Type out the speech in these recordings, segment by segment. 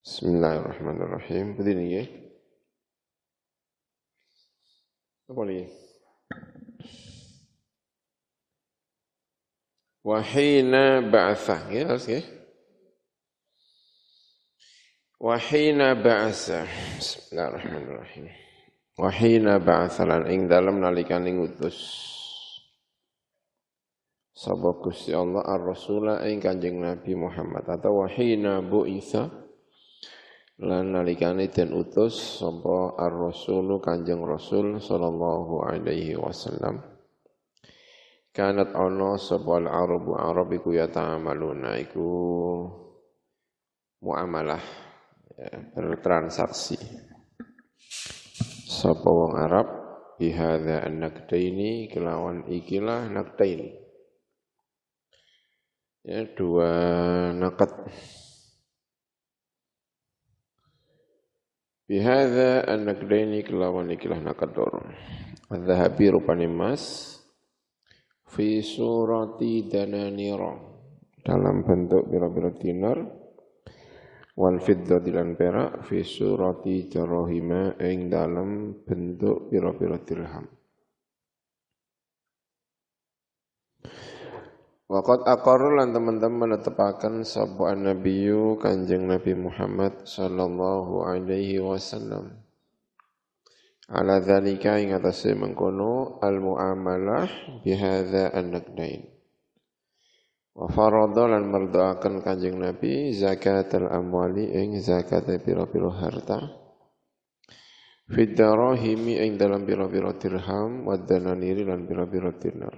Bismillahirrahmanirrahim. Begini ya. Apa nih? Wahina ba'atha. Ya, harus ya. Wahina ba'asa. Bismillahirrahmanirrahim. Wahina ba'asa lan dalam nalikan ing utus. Sapa Allah ar-Rasula ing Kanjeng Nabi Muhammad atau wahina bu'itha lan nalikane den utus sapa ar-Rasulu Kanjeng Rasul sallallahu alaihi wasallam. Kanat ana sapa al-arabu arab iku ya ta'amaluna iku muamalah ya, bertransaksi. Sapa wong Arab bihadza an-nakdaini kelawan ikilah nakdain. Ya, dua nakat. Bihadza an-nakdaini kelawan ikilah nakat dor. Adzahabi rupane emas. Fi surati dananira. Dalam bentuk bira-bira dinar. Wal fiddati lan perak. Fi surati jarahima. Ing dalam bentuk pira-pira dirham Waqat aqarru lan teman-teman menetapkan sapa nabiyyu Kanjeng Nabi Muhammad sallallahu alaihi wasallam ala dzalika ing atase mengkono al muamalah bihadza an-naqdain Wa faradha lan merdoaken Kanjeng Nabi zakatul amwali ing zakat pira-pira harta. Fid darahimi ing dalam pira-pira dirham wa dananiri lan pira-pira dinar.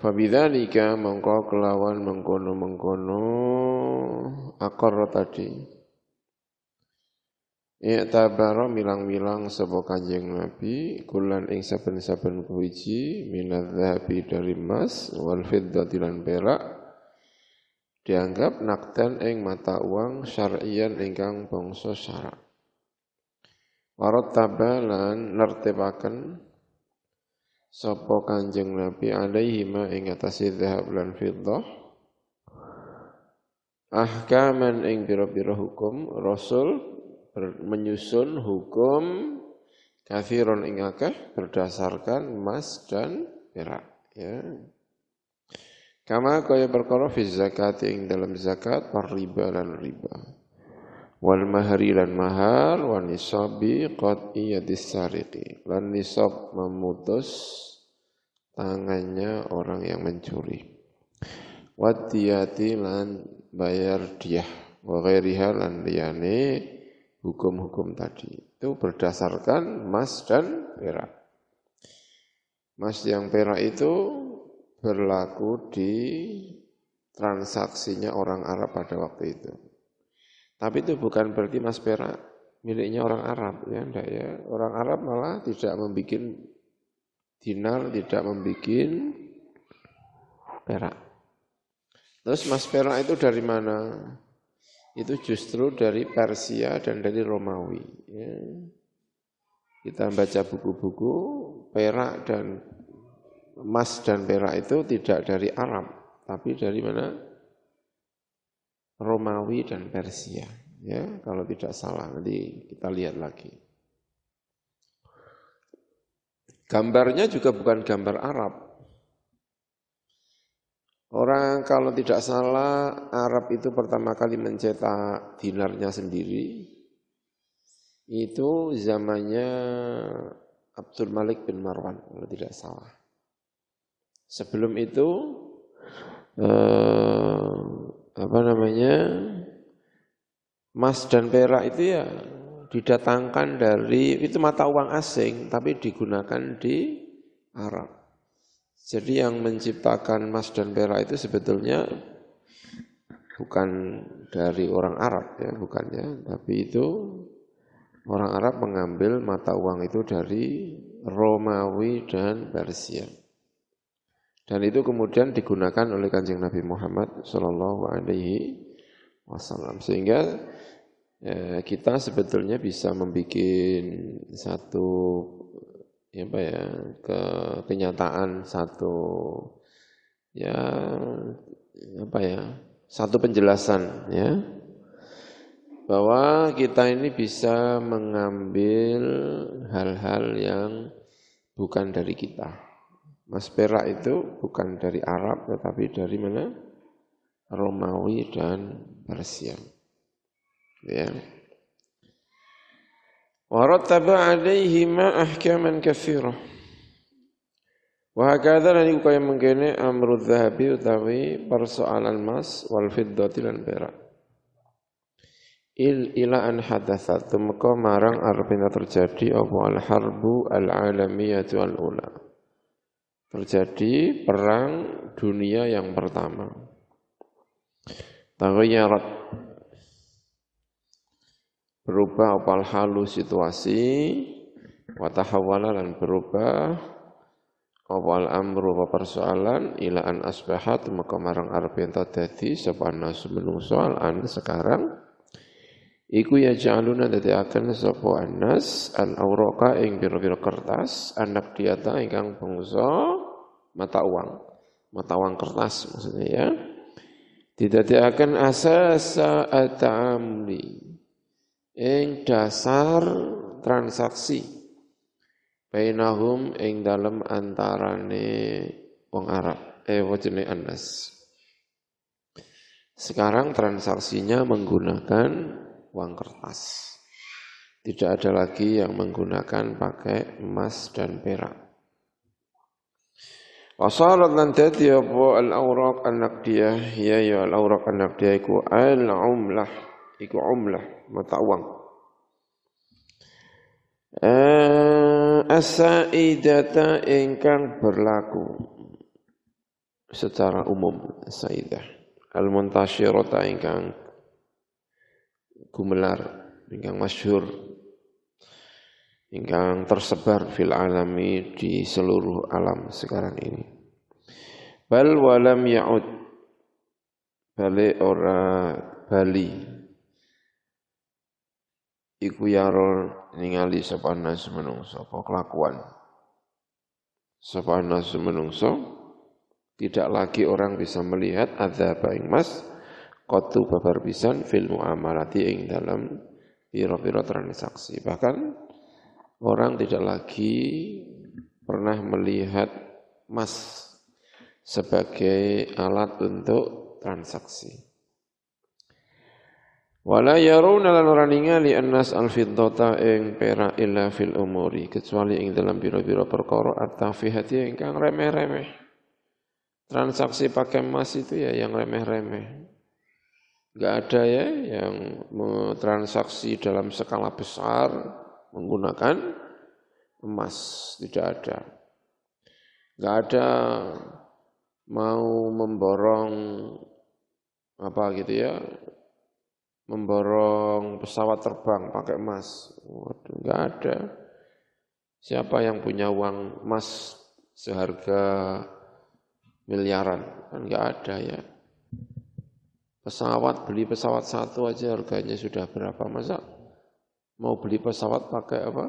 Fabidzalika mongko kelawan mengkono-mengkono akar tadi I'tabara milang-milang sapa Kanjeng Nabi kulan ing saben-saben kuwiji minadzabi dari emas wal fiddati lan perak dianggap nakdan ing mata uang syar'iyan ingkang bangsa syarak. Warat tabalan nertibaken sapa Kanjeng Nabi alaihi ma ing atase zahab lan fiddah? Ahkaman ing pira-pira hukum Rasul menyusun hukum kafiron ing akeh berdasarkan emas dan perak ya. Kama kaya perkara fi zakat ing dalam zakat riba lan riba wal mahri lan mahar wa nisabi qat'iyadis sariqi lan nisab memutus tangannya orang yang mencuri wadiyati lan bayar dia wa ghairiha lan liyane hukum-hukum tadi. Itu berdasarkan emas dan perak. Emas yang perak itu berlaku di transaksinya orang Arab pada waktu itu. Tapi itu bukan berarti emas perak miliknya orang Arab ya, enggak ya. Orang Arab malah tidak membuat dinar, tidak membuat perak. Terus emas perak itu dari mana? itu justru dari Persia dan dari Romawi. Ya. Kita baca buku-buku perak dan emas dan perak itu tidak dari Arab, tapi dari mana? Romawi dan Persia. Ya, kalau tidak salah nanti kita lihat lagi. Gambarnya juga bukan gambar Arab, Orang kalau tidak salah Arab itu pertama kali mencetak dinarnya sendiri itu zamannya Abdul Malik bin Marwan kalau tidak salah. Sebelum itu eh, apa namanya emas dan perak itu ya didatangkan dari itu mata uang asing tapi digunakan di Arab. Jadi yang menciptakan emas dan perak itu sebetulnya bukan dari orang Arab ya, bukannya, tapi itu orang Arab mengambil mata uang itu dari Romawi dan Persia. Dan itu kemudian digunakan oleh kanjeng Nabi Muhammad Shallallahu Alaihi Wasallam sehingga ya, kita sebetulnya bisa membuat satu ya apa ya ke kenyataan satu ya apa ya satu penjelasan ya bahwa kita ini bisa mengambil hal-hal yang bukan dari kita. Mas perak itu bukan dari Arab tetapi dari mana? Romawi dan Persia. Ya. Warattaba alaihima ahkaman katsirah. Wa hakadha lan iku kaya mengkene amru dhahabi utawi persoalan mas wal fiddati lan perak. Il ila an hadatsat tumeka marang arepena terjadi apa al harbu al alamiyatu al ula. Terjadi perang dunia yang pertama. Taghayyarat berubah opal halu situasi wa tahawwala lan berubah Awal amru wa persoalan ila an asbahat maka marang arep ento dadi sapa menungso an sekarang iku ya jaluna dadi akan sapa anas al auraka ing pira-pira kertas anak diata ingkang bangsa mata uang. Mata uang kertas maksudnya ya. Didadekaken asasa at-ta'amli ing dasar transaksi. Bainahum ing dalem antarane wong Arab. Eh wajene Anas. Sekarang transaksinya menggunakan uang kertas. Tidak ada lagi yang menggunakan pakai emas dan perak Wasalat lan dadi apa? Al-awraq an-naqdiyah. Ya ya al-awraq an-naqdiyah iku al-umlah. Iku umlah mata uang. Eh as-saidata ingkang berlaku secara umum. Saidah al-muntasyirata ingkang gumelar ingkang masyhur ingkang tersebar fil alami di seluruh alam sekarang ini. Bal walam ya'ud. Bali ora bali. Iku yarol ningali sapa nas menungso apa kelakuan? Sapa nas menungso tidak lagi orang bisa melihat azab ing mas qatu babar pisan fil muamalati ing dalam pira-pira transaksi. Bahkan orang tidak lagi pernah melihat mas sebagai alat untuk transaksi Wala yaruna lan ora ningali annas al-fiddata ing pera illa fil umuri kecuali ing dalam biro-biro perkara at-tafihati ingkang remeh-remeh. Transaksi pakai emas itu ya yang remeh-remeh. Enggak ada ya yang transaksi dalam skala besar menggunakan emas, tidak ada. Enggak ada mau memborong apa gitu ya memborong pesawat terbang pakai emas. Waduh, enggak ada. Siapa yang punya uang emas seharga miliaran? Kan enggak ada ya. Pesawat, beli pesawat satu aja harganya sudah berapa? Masa mau beli pesawat pakai apa?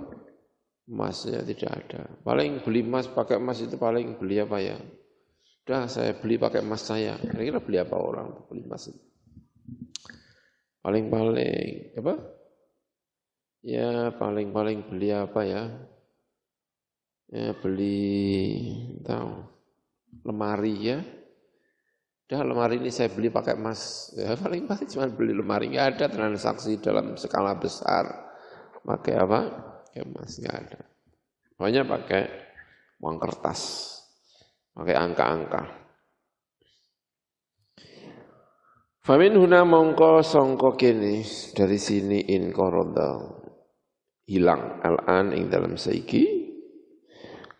Emas ya tidak ada. Paling beli emas pakai emas itu paling beli apa ya? Udah saya beli pakai emas saya. Kira-kira beli apa orang beli emas itu? Paling-paling apa? Ya paling-paling beli apa ya? Ya beli tahu lemari ya. Dah lemari ini saya beli pakai emas. Ya paling paling cuma beli lemari nggak ada transaksi dalam skala besar. Pakai apa? Pakai emas nggak ada. Pokoknya pakai uang kertas, pakai angka-angka. Famin huna mongko songko kini dari sini in koroda hilang al-an ing dalam saiki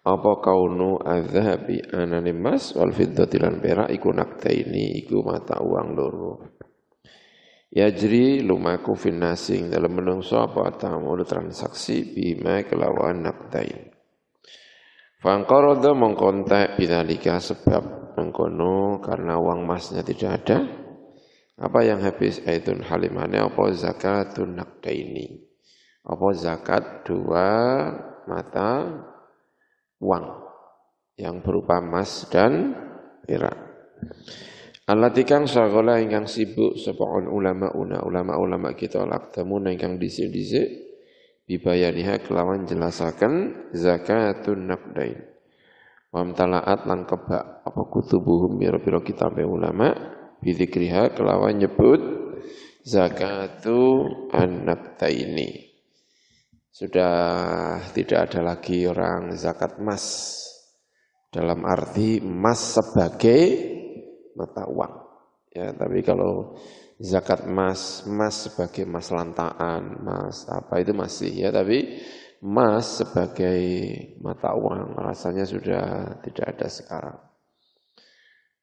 apa kaunu azhabi anane mas wal fiddati lan perak iku naktaini iku mata uang loro Yajri lumaku finasi ing dalam menungso apa tamu transaksi bima kelawan naktain Fangkoroda mengkontak binalika sebab mengkono karena uang masnya tidak ada apa yang habis aitun halimane apa zakatun nakdaini. Apa zakat dua mata uang yang berupa emas dan perak. Allati kang sagola ingkang sibuk sapa ulama una ulama-ulama kita laktamun ingkang dhisik-dhisik bibayaniha kelawan jelasaken zakatun naqdain. Wa talaat lan kebak apa kutubuhum biro-biro kitab ulama bidzikriha kelawan nyebut zakatu an ini Sudah tidak ada lagi orang zakat emas. Dalam arti emas sebagai mata uang. Ya, tapi kalau zakat emas, emas sebagai emas lantaan, emas apa itu masih ya, tapi emas sebagai mata uang rasanya sudah tidak ada sekarang.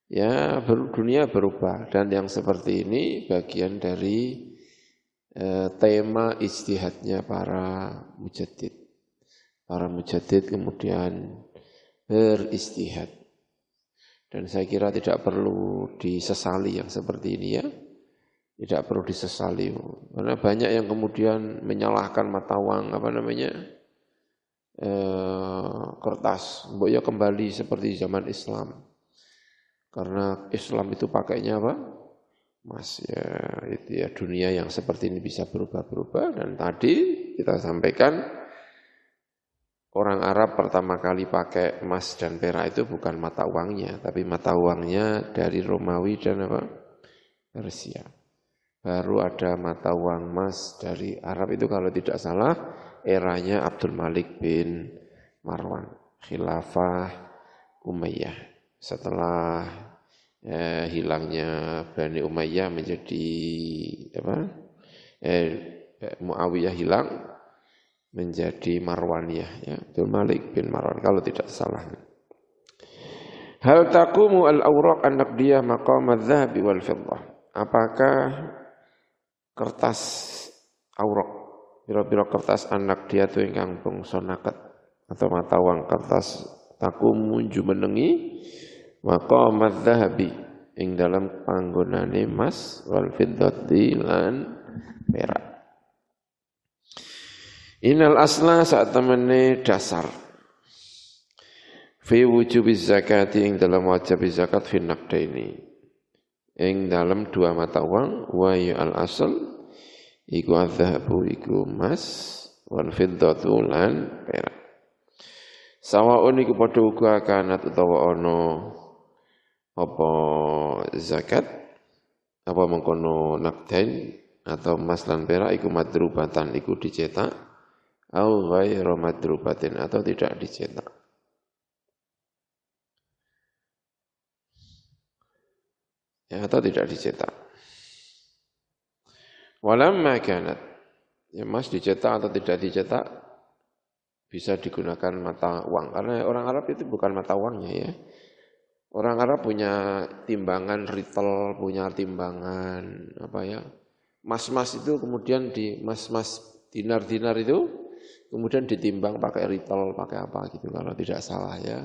Ya, dunia berubah dan yang seperti ini bagian dari eh, tema istihadnya para mujadid. Para mujadid kemudian beristihad. Dan saya kira tidak perlu disesali yang seperti ini ya. Tidak perlu disesali. Karena banyak yang kemudian menyalahkan mata uang, apa namanya, eh, kertas. ya kembali seperti zaman Islam. Karena Islam itu pakainya apa? Mas ya itu ya dunia yang seperti ini bisa berubah-berubah dan tadi kita sampaikan Orang Arab pertama kali pakai emas dan perak itu bukan mata uangnya, tapi mata uangnya dari Romawi dan apa? Persia. Baru ada mata uang emas dari Arab itu kalau tidak salah eranya Abdul Malik bin Marwan, khilafah Umayyah. Setelah eh, hilangnya Bani Umayyah menjadi apa? Eh, Muawiyah hilang, menjadi Marwaniyah ya Abdul Malik bin Marwan kalau tidak salah. Hal taqumu al-awraq an-naqdiyah maqam adz-dzahabi wal fiddah. Apakah kertas awraq biro-biro kertas anak dia itu ingkang bangsa naket atau mata uang kertas takumu jumenengi maqam adz-dzahabi ing dalam panggonane emas wal fiddati lan perak. Inal asla saat temene dasar. Fi wujubi zakati ing dalam wajib zakat fi ini. Ing dalam dua mata uang wa ya al asal iku adzahabu iku emas wal fiddatu lan perak. Sawaun iku padha uga kanat utawa ana apa zakat apa mengkono nakdain atau emas lan perak iku madrubatan iku dicetak au ghairu madrubatin atau tidak dicetak. Ya, atau tidak dicetak. Walamma kanat ya mas dicetak atau tidak dicetak bisa digunakan mata uang karena orang Arab itu bukan mata uangnya ya. Orang Arab punya timbangan ritel, punya timbangan apa ya? Mas-mas itu kemudian di mas-mas dinar-dinar itu kemudian ditimbang pakai ritol, pakai apa gitu kalau tidak salah ya.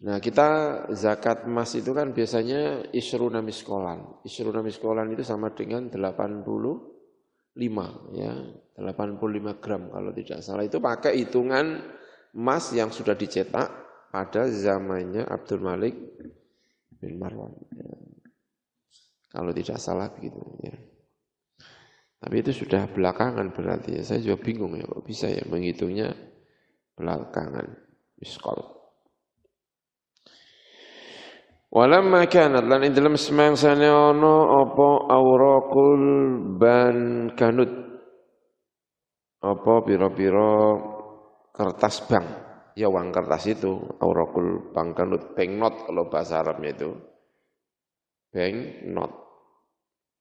Nah kita zakat emas itu kan biasanya isruna miskolan. Isruna miskolan itu sama dengan 85 ya, 85 gram kalau tidak salah. Itu pakai hitungan emas yang sudah dicetak pada zamannya Abdul Malik bin Marwan. Ya. Kalau tidak salah begitu ya. Tapi itu sudah belakangan berarti ya. Saya juga bingung ya kok bisa ya menghitungnya belakangan. Miskol. Walamma kanat lan ing dalam semangsane ana apa auraqul ban kanut. Apa pira-pira kertas bank. Ya uang kertas itu auraqul bank kanut, bank not kalau bahasa Arabnya itu. Bank not.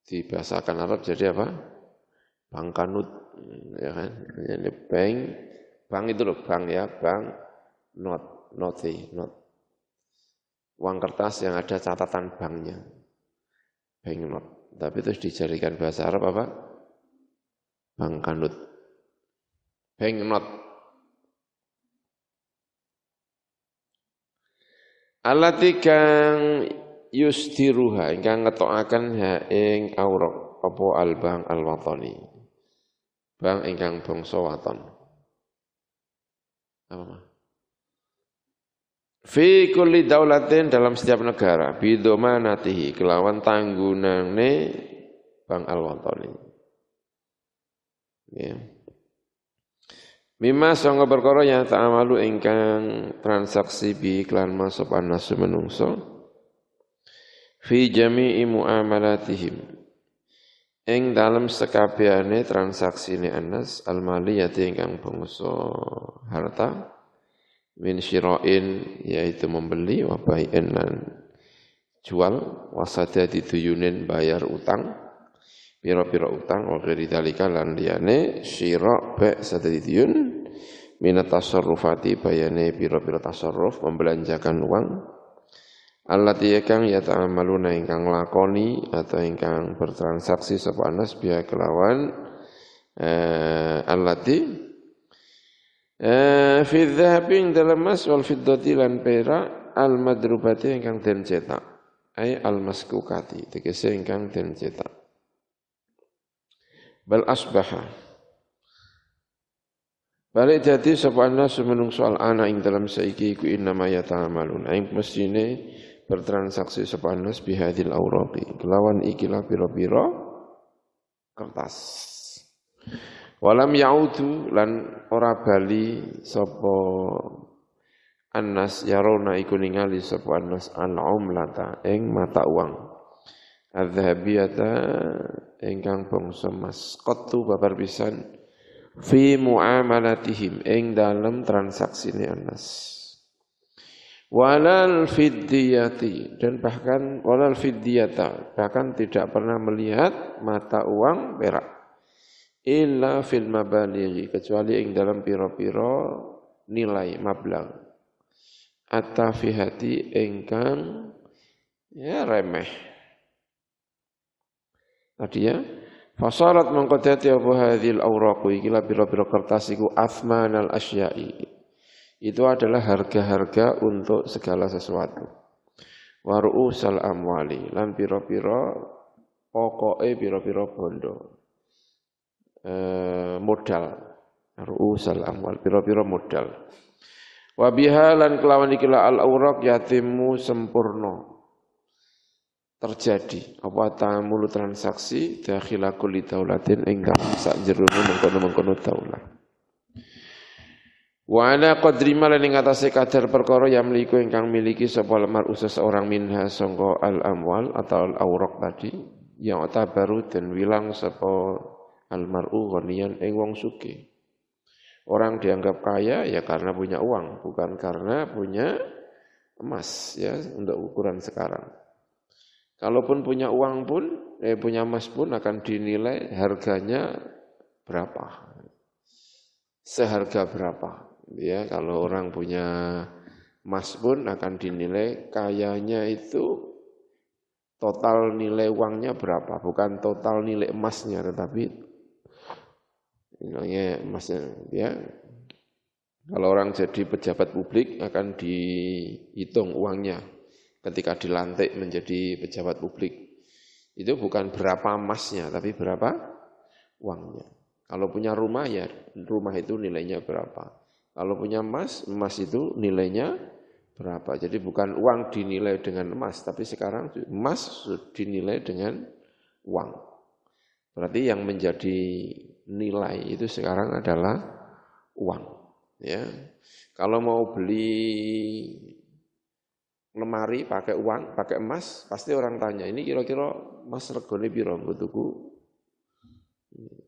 Di bahasa Arab jadi apa? Bank kanut ya kan? Ini bank. Bank itu loh bank ya bank. Not noti not. Uang kertas yang ada catatan banknya. Bank not. Tapi terus dijadikan bahasa Arab apa? Bank kanut. Bank not. Alati kang yustiruha ingkang ngetokaken ha ing aurok apa albang alwatani Bang ingkang bangsa waton. Apa mah? Fi kulli daulatin dalam setiap negara bidomanatihi kelawan tanggunane Bang Al-Watani. Ya. Mimma sangga perkara yang ta'amalu ingkang transaksi bi iklan masuk anasu menungso fi jami'i muamalatihim ing dalam transaksi ni anas almaliyati ingkang bangsa harta min syira'in yaitu membeli wa bai'in lan jual wasadati duyunin bayar utang pira-pira utang wa ghairi dalika lan liyane syira ba sadidiyun minat tasarrufati bayane pira-pira tasarruf membelanjakan uang allati kang ya ta'amaluna ingkang lakoni atau ingkang bertransaksi sapa anas biya kelawan eh, allati eh, fi dhahabi dalam mas wal fiddati lan perak al madrubati ingkang den cetak. Ay al maskukati tegese ingkang den cetak. Bal asbaha. Balik jadi sapa nasu menungso al ana ing dalam saiki iku innama yata'amalun ing mestine bertransaksi sapa nas bihadil auraqi kelawan ikilah pira-pira kertas. Walam yaudu lan ora bali sapa annas yarona iku ningali sapa annas al umlata ing mata uang. Adhabiyata ingkang bangsa mas qattu babar pisan fi muamalatihim ing dalem transaksine anas walal fiddiyati. Dan bahkan walal fiddiyata. Bahkan tidak pernah melihat mata uang perak. Illa fil mabalighi kecuali ing dalam piro-piro nilai mablang. Atafihati ingkang ya remeh. Tadi ya. Fasarat mengkodati abu hadhil awraqu ikilah biro-biro kertas iku athman al asyai. Itu adalah harga-harga untuk segala sesuatu. Waru'usal amwali. Lan biro-biro pokoknya biro-biro bondo. E, modal. Ru'usal amwal. Biro-biro modal. Wabiha lan kelawan ikilah al awraq yatimu sempurna terjadi apa ta'amulu transaksi dakhila kulli daulatin ingkang sak jerone mengkono-mengkono daulah Wa ala qadri ma lan ing atase kadar perkara yang miliku ingkang miliki sapa lemar usus seorang minha sangka al amwal atau al awraq tadi yang baru dan wilang sapa al mar'u ghaniyan ing wong sugih Orang dianggap kaya ya karena punya uang, bukan karena punya emas ya untuk ukuran sekarang. Kalaupun punya uang pun, eh, punya emas pun akan dinilai harganya berapa. Seharga berapa. Ya, kalau orang punya emas pun akan dinilai kayanya itu total nilai uangnya berapa, bukan total nilai emasnya, tetapi nilainya emasnya. Ya, kalau orang jadi pejabat publik akan dihitung uangnya ketika dilantik menjadi pejabat publik. Itu bukan berapa emasnya, tapi berapa uangnya. Kalau punya rumah ya rumah itu nilainya berapa. Kalau punya emas, emas itu nilainya berapa. Jadi bukan uang dinilai dengan emas, tapi sekarang emas dinilai dengan uang. Berarti yang menjadi nilai itu sekarang adalah uang. Ya, kalau mau beli lemari pakai uang, pakai emas, pasti orang tanya, ini kira-kira emas regone piro tuku?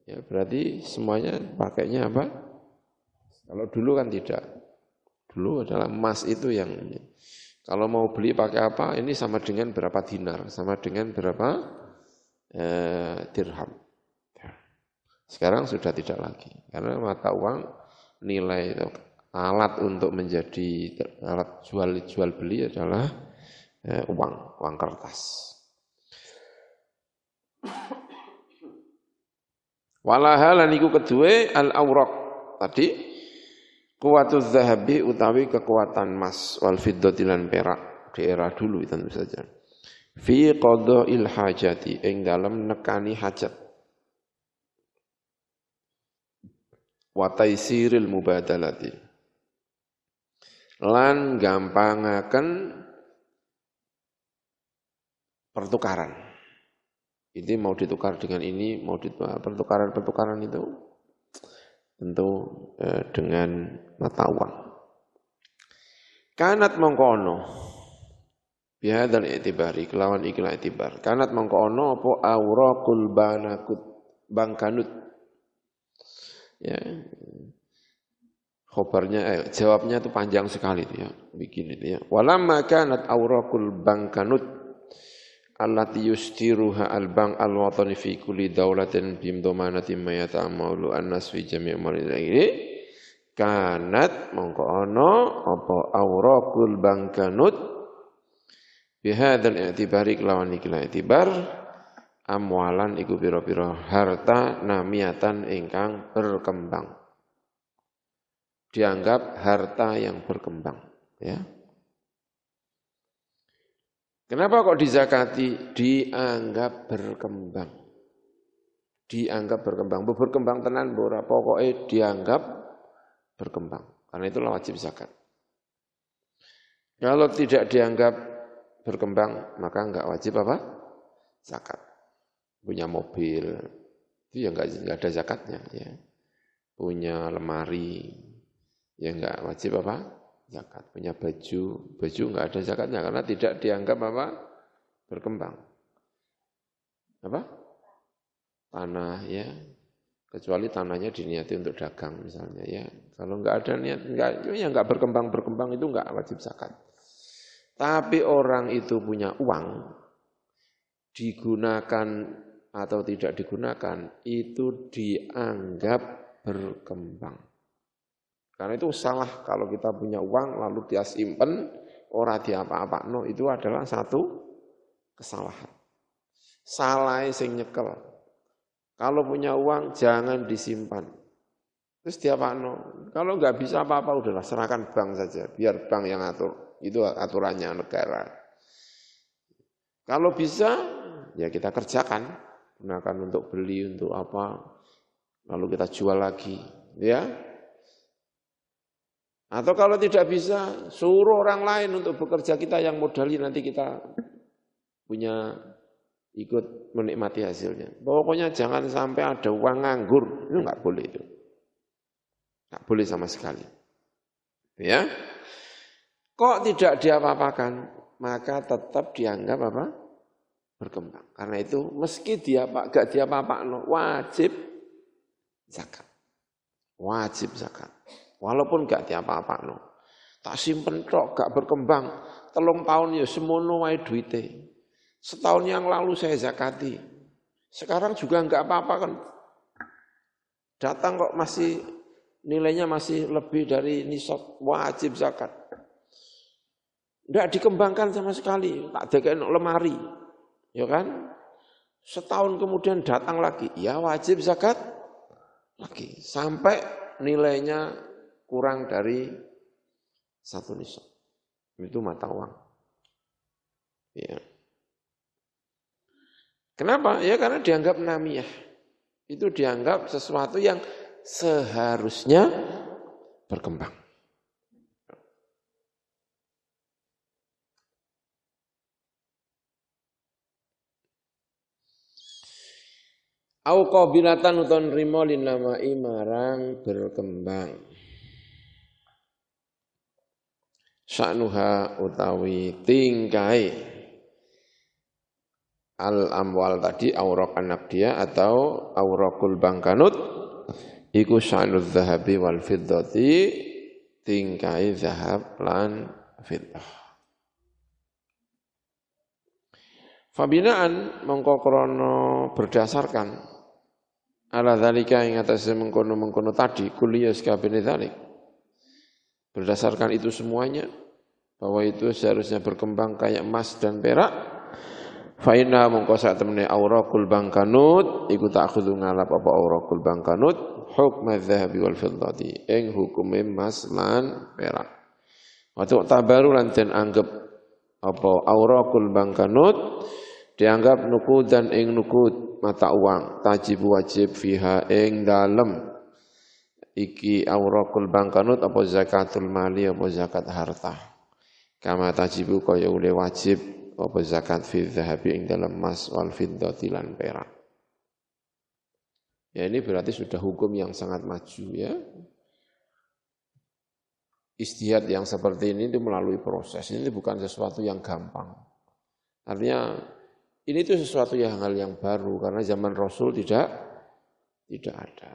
Ya, berarti semuanya pakainya apa? Kalau dulu kan tidak. Dulu adalah emas itu yang kalau mau beli pakai apa, ini sama dengan berapa dinar, sama dengan berapa eh, dirham. Ya. Sekarang sudah tidak lagi, karena mata uang nilai itu alat untuk menjadi alat jual jual beli adalah eh, uang uang kertas. Walahalan iku kedua al awraq tadi kuwatu zahabi utawi kekuatan emas wal fiddati lan perak di era dulu tentu saja. Fi il hajati ing dalam nekani hajat. Wa taisiril mubadalati lan gampangaken pertukaran. Ini mau ditukar dengan ini, mau ditukar pertukaran-pertukaran itu tentu eh, dengan mata uang. Kanat mongkono bihadzal i'tibari kelawan ikla i'tibar. Kanat mongkono apa auraqul banakut bangkanut. Ya. Khobarnya eh, jawabnya itu panjang sekali ya, bikin itu ya. Walamma kanat bangkanut allati yustiruha al-bank al-watani fi kulli daulatin bimdomanatin ma yata'amalu an-nas fi jami' ini. Kanat mongko ana apa awraqul bangkanut? Bihadzal i'tibari kelawan iki i'tibar. Amwalan iku pira-pira harta namiatan ingkang berkembang. Dianggap harta yang berkembang ya Kenapa kok dizakati? Dianggap berkembang. Dianggap berkembang. Berkembang tenan, bu pokoknya dianggap berkembang. Karena itulah wajib zakat. Kalau tidak dianggap berkembang, maka enggak wajib apa? Zakat. Punya mobil, itu ya enggak, enggak ada zakatnya. Ya. Punya lemari, ya enggak wajib apa? Zakat. Punya baju, baju enggak ada zakatnya karena tidak dianggap apa? Berkembang. Apa? Tanah ya. Kecuali tanahnya diniati untuk dagang misalnya ya. Kalau enggak ada niat, enggak, ya enggak berkembang-berkembang itu enggak wajib zakat. Tapi orang itu punya uang, digunakan atau tidak digunakan, itu dianggap berkembang. Karena itu salah kalau kita punya uang lalu dia simpen, orang dia apa-apa. No, itu adalah satu kesalahan. Salah sing nyekel. Kalau punya uang jangan disimpan. Terus dia apa no? Kalau nggak bisa apa-apa udahlah serahkan bank saja, biar bank yang atur. Itu aturannya negara. Kalau bisa ya kita kerjakan, gunakan untuk beli untuk apa, lalu kita jual lagi, ya atau kalau tidak bisa, suruh orang lain untuk bekerja kita yang modali nanti kita punya ikut menikmati hasilnya. Pokoknya jangan sampai ada uang nganggur, itu nggak boleh itu. Nggak boleh sama sekali. Ya, kok tidak diapa-apakan, maka tetap dianggap apa? Berkembang. Karena itu meski dia pak gak diapa-apakan, wajib zakat. Wajib zakat. Walaupun gak diapa-apa no. Tak simpen tok, gak berkembang. Telung tahun ya semono wae duite. Setahun yang lalu saya zakati. Sekarang juga enggak apa-apa kan. Datang kok masih nilainya masih lebih dari nisab wajib zakat. Enggak dikembangkan sama sekali, tak ada lemari. Ya kan? Setahun kemudian datang lagi, ya wajib zakat lagi. Sampai nilainya kurang dari satu nisab. Itu mata uang. Ya. Kenapa? Ya karena dianggap namiyah. Itu dianggap sesuatu yang seharusnya berkembang. Au qabilatan uton rimo nama imarang berkembang. Sa'nuha utawi tingkai al amwal tadi aurok anak dia atau aurokul bangkanut iku sya'nud zahabi wal fiddati tingkai zahab lan fiddah Fabinaan mongko krono berdasarkan ala zalika ing atase mengkono-mengkono tadi kuliah kabeh zalik. Berdasarkan itu semuanya bahwa itu seharusnya berkembang kayak emas dan perak Faina mongko sak auraqul bangkanut iku ta'khudhu ngalap apa auraqul bangkanut hukma dzahabi wal fiddati ing hukume emas lan perak. Waktu tabaru lan den anggap apa auraqul bangkanut dianggap nukud dan ing nukud mata uang tajib wajib fiha ing dalem iki aurakul bangkanut apa zakatul mali apa zakat harta. Kama tajibu kaya ule wajib apa zakat fi dhahabi ing dalam emas wal fiddati lan perak. Ya ini berarti sudah hukum yang sangat maju ya. Istihad yang seperti ini itu melalui proses. Ini bukan sesuatu yang gampang. Artinya ini itu sesuatu yang hal yang baru karena zaman Rasul tidak tidak ada.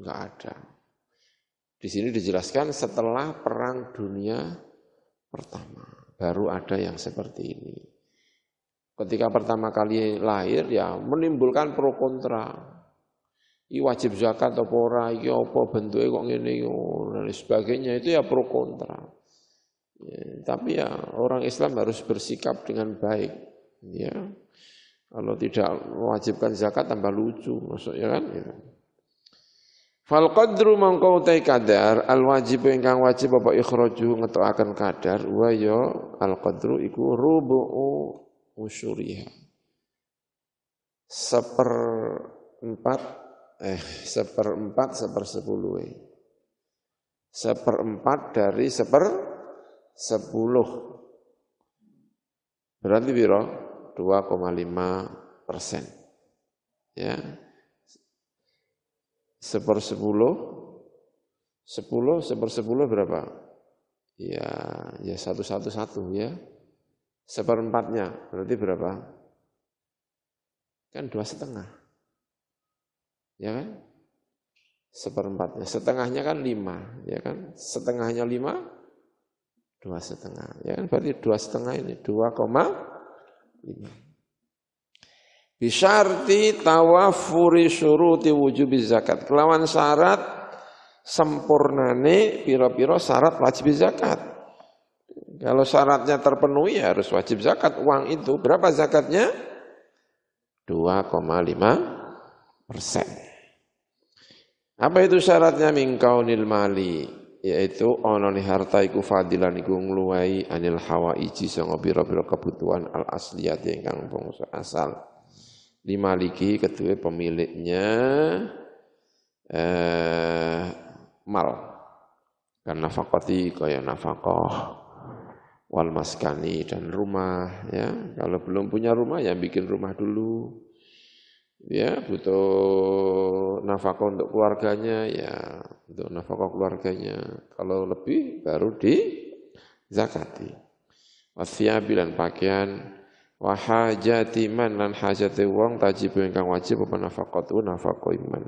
Enggak ada. Di sini dijelaskan setelah perang dunia pertama baru ada yang seperti ini. Ketika pertama kali lahir ya menimbulkan pro kontra. I wajib zakat atau ora, iki apa bentuknya kok ngene dan sebagainya itu ya pro kontra. Ya, tapi ya orang Islam harus bersikap dengan baik. Ya, kalau tidak mewajibkan zakat tambah lucu, maksudnya kan. Ya. Fal qadru mangkau utai kadar al wajib ingkang wajib apa ikhraju ngetokaken kadar wa ya al qadru iku rubu'u usyuriha. Seperempat eh seperempat sepersepuluh seperempat dari seper sepuluh. Berarti biro 2,5 persen. Ya seper sepuluh, sepuluh seper sepuluh berapa? Ya, ya satu satu satu ya. Seperempatnya berarti berapa? Kan dua setengah. Ya kan? Seperempatnya. Setengahnya kan lima, ya kan? Setengahnya lima, dua setengah. Ya kan? Berarti dua setengah ini dua koma lima. Bisyarti tawafuri syuruti wujubi zakat. Kelawan syarat sempurnane piro-piro syarat wajib zakat. Kalau syaratnya terpenuhi ya harus wajib zakat. Uang itu berapa zakatnya? 2,5 persen. Apa itu syaratnya mingkaunil mali? Yaitu ononi harta iku fadilan iku ngluwai anil hawa iji sanga pira-pira kebutuhan al asliyat ingkang bangsa asal limaliki kedua pemiliknya eh, mal. Karena fakoti kaya nafkah wal maskani dan rumah ya. Kalau belum punya rumah ya bikin rumah dulu. Ya butuh nafkah untuk keluarganya ya untuk nafkah keluarganya. Kalau lebih baru di zakati. Wasyabilan pakaian wa hajati man lan hajate wong tajib ingkang wajib apa nafaqatu nafaqo iman.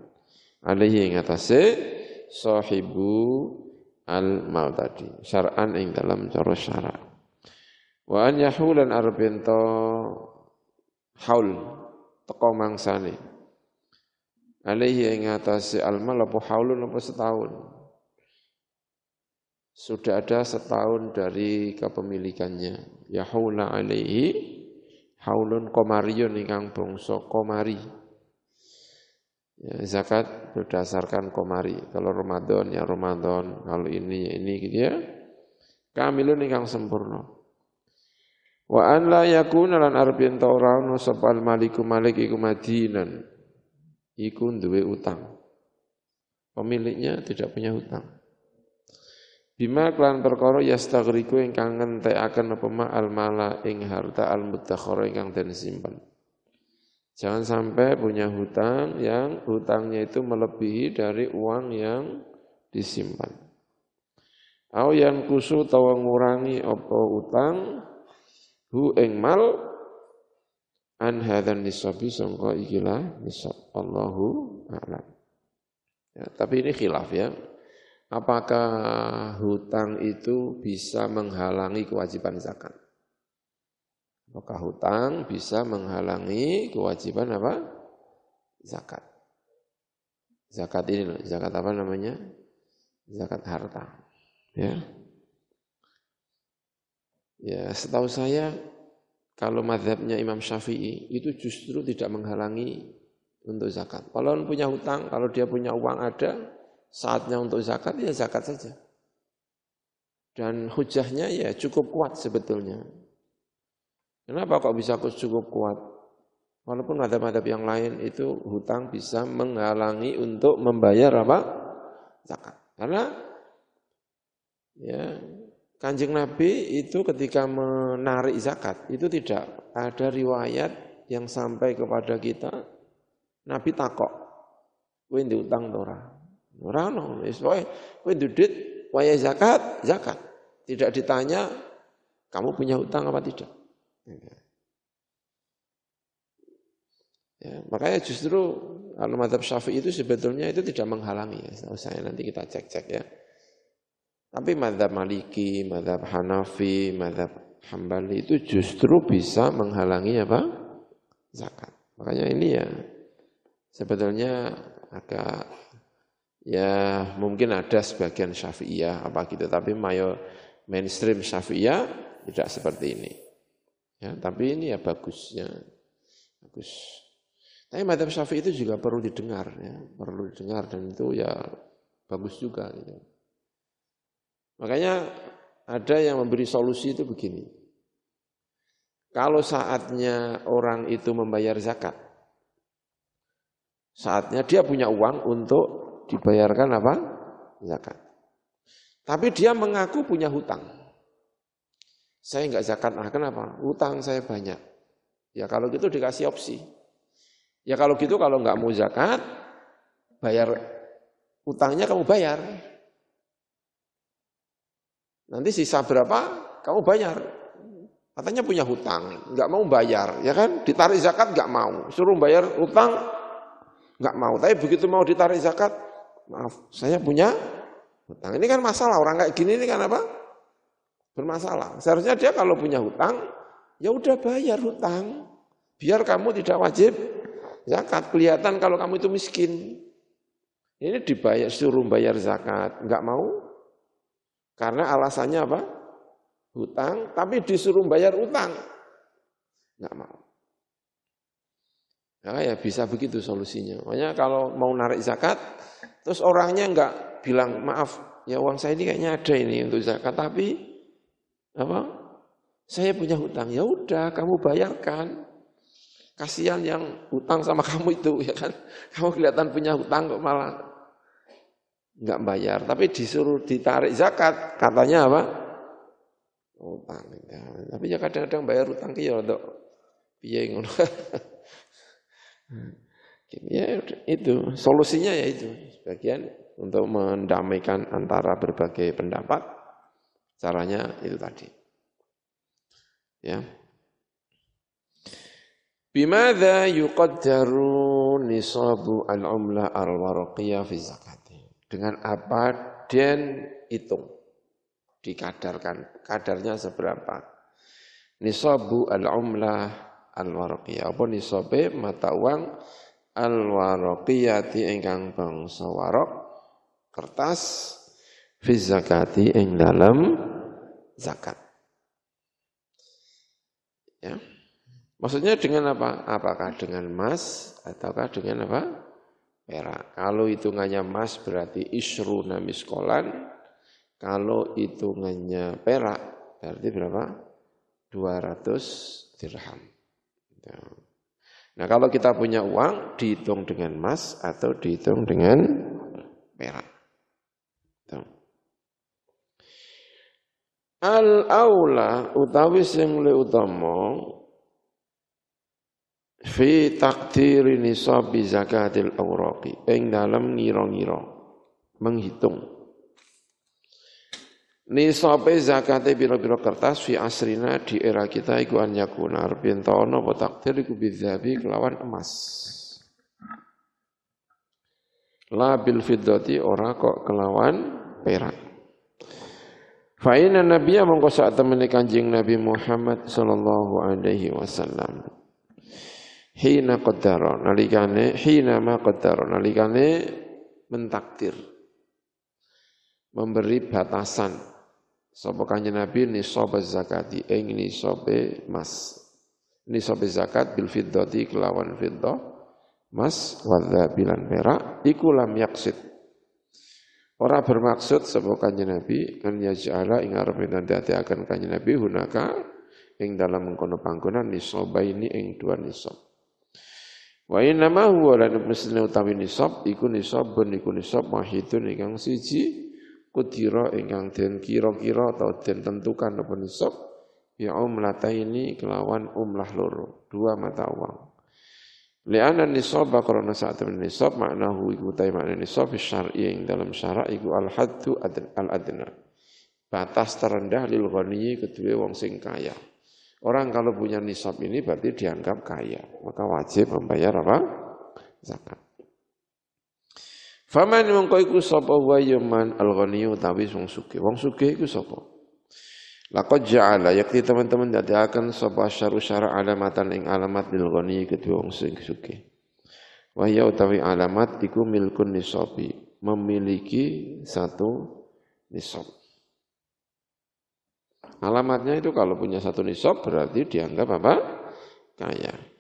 Alaihi ing atase sahibu al mal tadi syar'an ing dalam cara syara wa an yahulan arbento haul teko mangsane. Alaihi ing atase al mal apa haulun apa setahun. Sudah ada setahun dari kepemilikannya. Yahula alaihi haulun komariyun ingkang bangsa komari. Ya, zakat berdasarkan komari. Kalau Ramadan ya Ramadan, kalau ini ya ini gitu ya. Kamilun ingkang sempurna. Wa an la yakuna lan arbin taurano sapal maliku malik iku madinan. Iku duwe utang. Pemiliknya tidak punya hutang. Bima klan perkara yastaghriku ingkang ngentekaken apa ma al mala ing harta al mutakhara ingkang den simpen. Jangan sampai punya hutang yang hutangnya itu melebihi dari uang yang disimpan. Au yang kusu tawa ngurangi apa utang hu ing mal an hadzal nisabi sangka ikilah nisab Allahu a'lam. Ya, tapi ini khilaf ya. Apakah hutang itu bisa menghalangi kewajiban zakat? Apakah hutang bisa menghalangi kewajiban apa? Zakat. Zakat ini zakat apa namanya? Zakat harta. Ya. Ya, setahu saya kalau madhabnya Imam Syafi'i itu justru tidak menghalangi untuk zakat. Kalau punya hutang, kalau dia punya uang ada, saatnya untuk zakat, ya zakat saja. Dan hujahnya ya cukup kuat sebetulnya. Kenapa kok bisa cukup kuat? Walaupun ada madhab yang lain itu hutang bisa menghalangi untuk membayar apa? zakat. Karena ya Kanjeng Nabi itu ketika menarik zakat itu tidak ada riwayat yang sampai kepada kita Nabi takok kowe utang ora ora ono wis wae kowe waya zakat zakat tidak ditanya kamu punya utang apa tidak ya, makanya justru kalau madhab syafi'i itu sebetulnya itu tidak menghalangi ya. saya nanti kita cek-cek ya tapi madhab maliki, madhab hanafi, madhab hambali itu justru bisa menghalangi apa? Zakat. Makanya ini ya sebetulnya agak ya mungkin ada sebagian syafi'iyah apa gitu. Tapi mayo mainstream syafi'iyah tidak seperti ini. Ya, tapi ini ya bagusnya. Bagus. Tapi madhab syafi'i itu juga perlu didengar ya, perlu didengar dan itu ya bagus juga gitu. Makanya ada yang memberi solusi itu begini. Kalau saatnya orang itu membayar zakat, saatnya dia punya uang untuk dibayarkan apa? Zakat. Tapi dia mengaku punya hutang. Saya enggak zakat, ah kenapa? Hutang saya banyak. Ya kalau gitu dikasih opsi. Ya kalau gitu kalau enggak mau zakat, bayar hutangnya kamu bayar. Nanti sisa berapa kamu bayar. Katanya punya hutang, nggak mau bayar, ya kan? Ditarik zakat nggak mau, suruh bayar hutang nggak mau. Tapi begitu mau ditarik zakat, maaf, saya punya hutang. Ini kan masalah orang kayak gini ini kan apa? Bermasalah. Seharusnya dia kalau punya hutang, ya udah bayar hutang. Biar kamu tidak wajib zakat. Kelihatan kalau kamu itu miskin. Ini dibayar, suruh bayar zakat, nggak mau, karena alasannya apa? Hutang, tapi disuruh bayar utang. Enggak mau. Nah, ya bisa begitu solusinya. Makanya kalau mau narik zakat, terus orangnya enggak bilang, maaf, ya uang saya ini kayaknya ada ini untuk zakat, tapi apa? Saya punya hutang. Ya udah, kamu bayarkan. Kasihan yang hutang sama kamu itu, ya kan? Kamu kelihatan punya hutang kok malah nggak bayar, tapi disuruh ditarik zakat, katanya apa? Utang. Ya, tapi ya kadang-kadang bayar utang ya untuk piye ngono. ya itu solusinya ya itu sebagian untuk mendamaikan antara berbagai pendapat caranya itu tadi. Ya. Bimadha yuqaddaru nisabu al-umla al-waraqiyah fi zakat. Dengan apa dan hitung. Dikadarkan. Kadarnya seberapa. Nisabu al-umlah al-waraqiyah. Apa nisabe mata uang al-waraqiyati ingkang bangsa warok. Kertas. Fi zakati ing dalam zakat. Ya. Maksudnya dengan apa? Apakah dengan emas ataukah dengan apa? perak. Kalau hitungannya emas berarti isru namiskolan. Kalau hitungannya perak berarti berapa? 200 dirham. Ya. Nah kalau kita punya uang dihitung dengan emas atau dihitung dengan perak. Al-aula utawi sing le utama fi takdiri nisabi zakatil awraqi ing dalam ngira-ngira menghitung nisabe zakate biro-biro kertas fi asrina di era kita iku an yakuna arben ana apa takdir iku bizabi kelawan emas. La bil fiddati ora kok kelawan perak. Fa inna nabiyya mongko sak temene Kanjeng Nabi Muhammad sallallahu alaihi wasallam. Hina qaddara nalikane hina ma qaddara nalikane mentakdir. Memberi batasan sapa kanjeng Nabi nisab zakati ing nisabe mas. Nisab zakat bil fiddati kelawan fiddah. Mas wadza bilan perak iku lam yaksid ora bermaksud sapa kanjeng Nabi kan yaj'ala ing arep dadi akan kanjeng Nabi hunaka ing dalam mengkono panggonan nisabaini ing dua nisab. Wa inna ma huwa lan mesne utawi nisab iku nisabun iku nisab wahidun ingkang siji kudira ingkang den kira-kira atau den tentukan apa nisab ya umlataini kelawan umlah loro dua mata uang Li'ana nisab karena saat nisab maknahu iku utai makna nisab syar'i ing dalam syarak iku al haddu al adna batas terendah lil ghani kedua wong sing kaya Orang kalau punya nisab ini berarti dianggap kaya, maka wajib membayar apa? Zakat. Faman mongko iku sapa wa yaman al-ghani utawi wong sugih. Wong sugih iku sapa? Laqad ja'ala yakti teman-teman akan sapa syaru syara alamatan ing alamat lil ghani kedua wong sing sugih. Wa ya utawi alamat iku milkun nisabi, memiliki satu nisab. Alamatnya itu kalau punya satu nisab berarti dianggap apa? Kaya.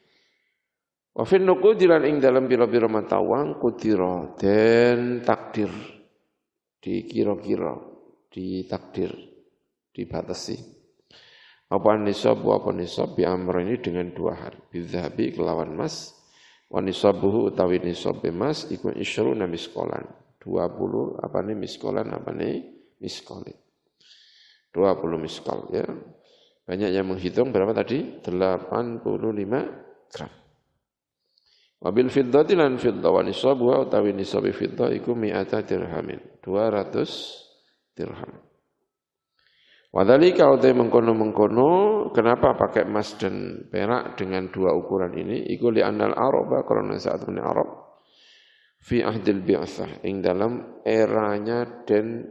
Wafin nuku dilan ing dalam biro-biro mata uang kudiro dan takdir dikira-kira, ditakdir, dibatasi. Apa nisab, apa nisab bi amr ini dengan dua hal. Bidhabi kelawan mas, wa nisabuhu utawi nisab emas iku isyru na miskolan. 20 apa nih miskolan apa nih miskolit. 20 miskal ya. Banyak yang menghitung berapa tadi? 85 gram. Wabil fiddati lan fiddah wa nisabu wa utawi nisabi fiddah iku mi'ata dirhamin. 200 dirham. Wadhalika utai mengkono-mengkono, kenapa pakai emas dan perak dengan dua ukuran ini? Iku li'annal araba, karena saat ini Arab, fi ahdil bi'asah, ing dalam eranya dan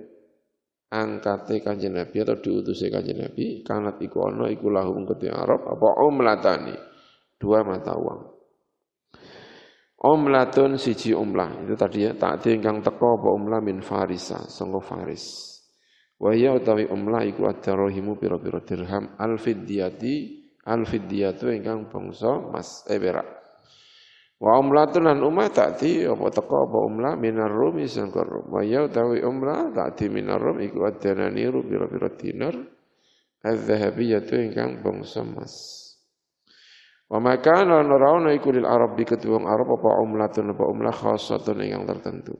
angkate kanjeng Nabi atau diutusnya kanjeng Nabi kanat iku ana iku kedhe Arab apa umlatani dua mata uang umlatun siji umlah itu tadi ya tak ingkang teko apa umlah min farisa. Sangka faris. Wa ya utawi umlah iku ad-darahimu pira-pira dirham. Al-fidyati al-fidyatu ingkang bangsa mas eh berak Wa umlatun lan umah takti apa teko apa umlah minar rum sangka rum. Wa ya utawi umlah takti minar rum iku adanani ru pira-pira dinar. Az-zahabiyatu ingkang bangsa emas. Wa maka ana rauna iku lil Arab bi ketuwang Arab apa umlatun apa umlah khassatun ingkang tertentu.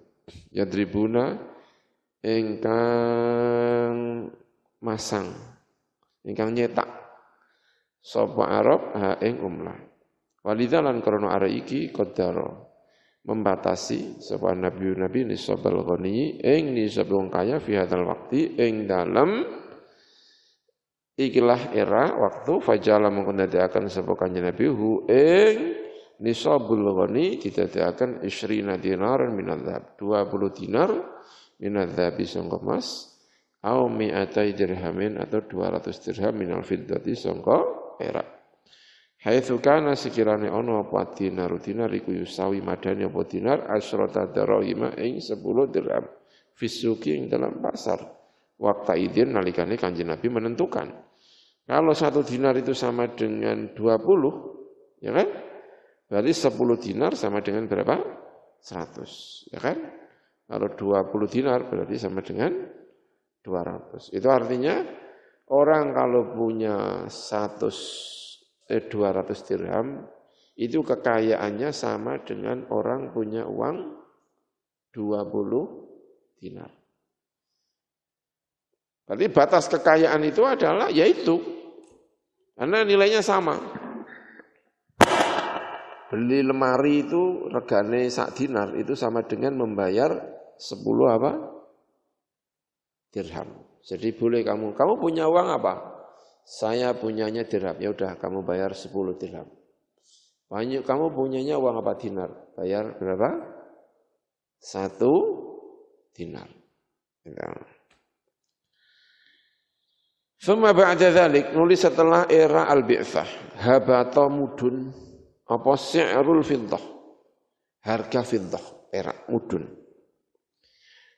Yadribuna ingkang masang ingkang nyetak sapa Arab ha ing umlah. Walidalan krono ara iki kodaro membatasi sapa nabi nabi nisabal ghani ing nisab wong kaya fi hadzal waqti ing dalam ikilah era waktu fajala mengko akan sapa kanjeng nabi hu ing nisabul ghani didadekaken isrina dinar min adzab 20 dinar min adzab sangka emas au mi'atai dirhamin atau 200 dirham minal fiddati sangka perak Haitsu kana sekirane ana apa dinar dinar iku yusawi madani apa dinar asyrata darahima ing 10 dirham fisuki ing dalam pasar. Waktu idin nalikane kanjeng Nabi menentukan. Kalau satu dinar itu sama dengan 20, ya kan? Berarti 10 dinar sama dengan berapa? 100, ya kan? Kalau 20 dinar berarti sama dengan 200. Itu artinya orang kalau punya 100 eh, 200 dirham itu kekayaannya sama dengan orang punya uang 20 dinar. Berarti batas kekayaan itu adalah yaitu karena nilainya sama. Beli lemari itu regane sak dinar itu sama dengan membayar 10 apa? dirham. Jadi boleh kamu, kamu punya uang apa? Saya punyanya dirham, ya udah kamu bayar 10 dirham. Banyak kamu punyanya uang apa dinar? Bayar berapa? Satu dinar. Suma ba'da dhalik, nulis setelah era al-bi'thah, habata mudun, apa si'rul fiddah, harga fiddah, era mudun.